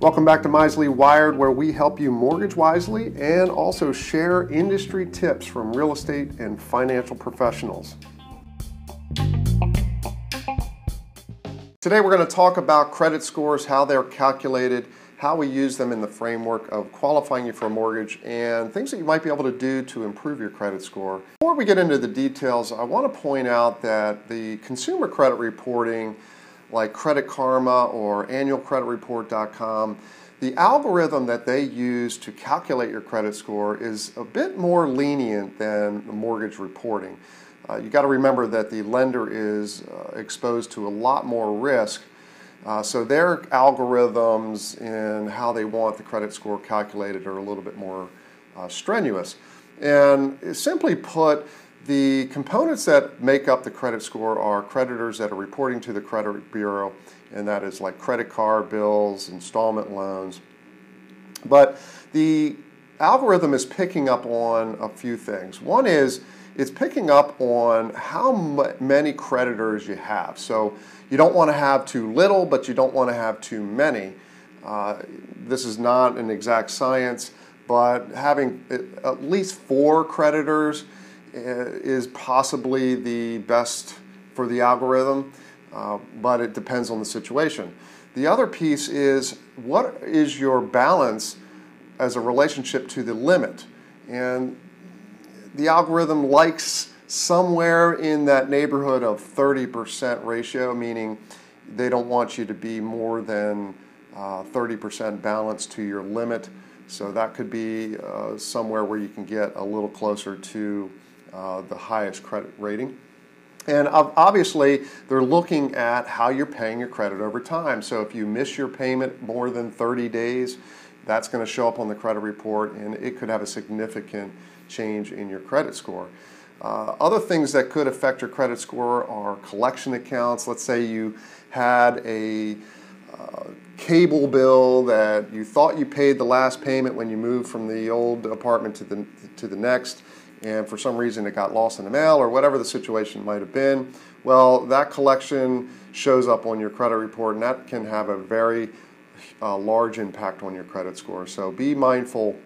Welcome back to Misely Wired, where we help you mortgage wisely and also share industry tips from real estate and financial professionals. Today, we're going to talk about credit scores, how they're calculated, how we use them in the framework of qualifying you for a mortgage, and things that you might be able to do to improve your credit score. Before we get into the details, I want to point out that the consumer credit reporting like Credit Karma or annualcreditreport.com, the algorithm that they use to calculate your credit score is a bit more lenient than mortgage reporting. Uh, you got to remember that the lender is uh, exposed to a lot more risk. Uh, so their algorithms and how they want the credit score calculated are a little bit more uh, strenuous. And simply put, the components that make up the credit score are creditors that are reporting to the credit bureau, and that is like credit card bills, installment loans. But the algorithm is picking up on a few things. One is it's picking up on how many creditors you have. So you don't want to have too little, but you don't want to have too many. Uh, this is not an exact science, but having at least four creditors uh, is possibly the best for the algorithm, uh, but it depends on the situation. The other piece is what is your balance as a relationship to the limit? And the algorithm likes somewhere in that neighborhood of 30% ratio, meaning they don't want you to be more than uh, 30% balance to your limit. So that could be uh, somewhere where you can get a little closer to uh, the highest credit rating. And obviously, they're looking at how you're paying your credit over time. So if you miss your payment more than 30 days, that's going to show up on the credit report and it could have a significant change in your credit score. Uh, other things that could affect your credit score are collection accounts. Let's say you had a uh, cable bill that you thought you paid the last payment when you moved from the old apartment to the to the next and for some reason it got lost in the mail or whatever the situation might have been, well, that collection shows up on your credit report and that can have a very uh, large impact on your credit score. So be mindful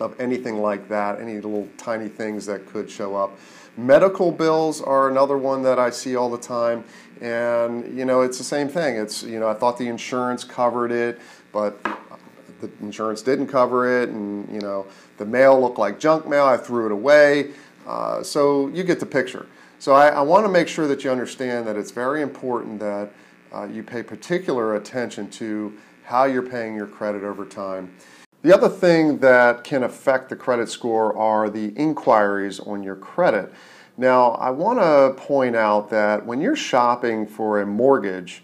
of anything like that, any little tiny things that could show up. Medical bills are another one that I see all the time, and you know it's the same thing. It's you know I thought the insurance covered it, but the insurance didn't cover it, and you know the mail looked like junk mail. I threw it away. Uh, so you get the picture. So I, I want to make sure that you understand that it's very important that uh, you pay particular attention to how you're paying your credit over time. The other thing that can affect the credit score are the inquiries on your credit. Now, I want to point out that when you're shopping for a mortgage,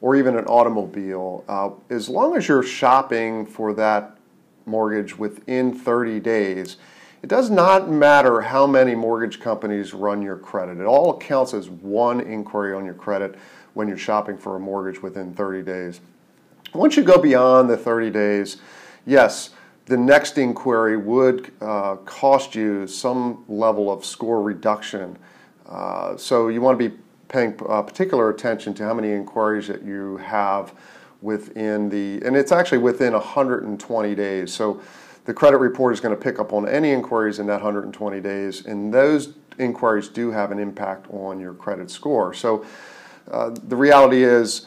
or even an automobile, uh, as long as you're shopping for that mortgage within 30 days, it does not matter how many mortgage companies run your credit. It all counts as one inquiry on your credit when you're shopping for a mortgage within 30 days. Once you go beyond the 30 days, yes, the next inquiry would uh, cost you some level of score reduction. Uh, so you want to be paying uh, particular attention to how many inquiries that you have within the, and it's actually within 120 days. So the credit report is going to pick up on any inquiries in that 120 days, and those inquiries do have an impact on your credit score. So uh, the reality is,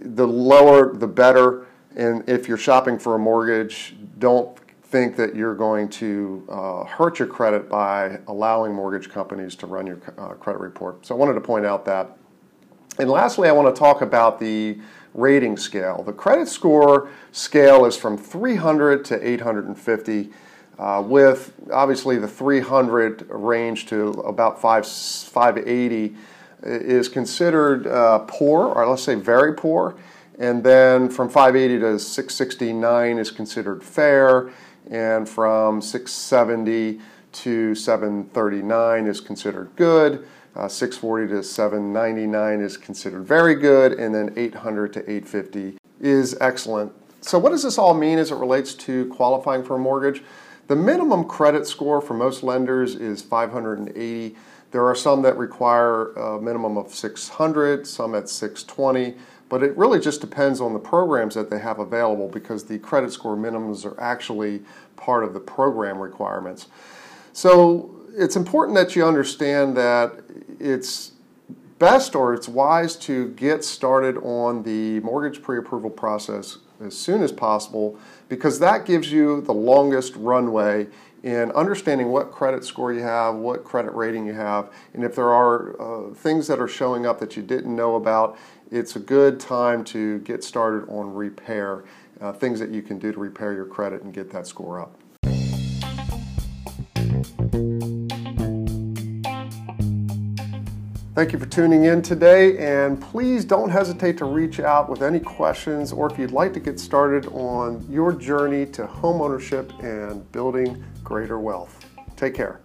the lower the better. And if you're shopping for a mortgage, don't think that you're going to uh, hurt your credit by allowing mortgage companies to run your uh, credit report. So I wanted to point out that. And lastly, I want to talk about the rating scale. The credit score scale is from 300 to 850, uh, with obviously the 300 range to about 5, 580 is considered uh, poor, or let's say very poor. And then from 580 to 669 is considered fair and from 670 to 739 is considered good. Uh, 640 to 799 is considered very good, and then 800 to 850 is excellent. So, what does this all mean as it relates to qualifying for a mortgage? The minimum credit score for most lenders is 580. There are some that require a minimum of 600, some at 620, but it really just depends on the programs that they have available because the credit score minimums are actually part of the program requirements. So it's important that you understand that it's best or it's wise to get started on the mortgage pre-approval process as soon as possible because that gives you the longest runway in understanding what credit score you have, what credit rating you have, and if there are uh, things that are showing up that you didn't know about, it's a good time to get started on repair, uh, things that you can do to repair your credit and get that score up. Thank you for tuning in today, and please don't hesitate to reach out with any questions or if you'd like to get started on your journey to homeownership and building greater wealth. Take care.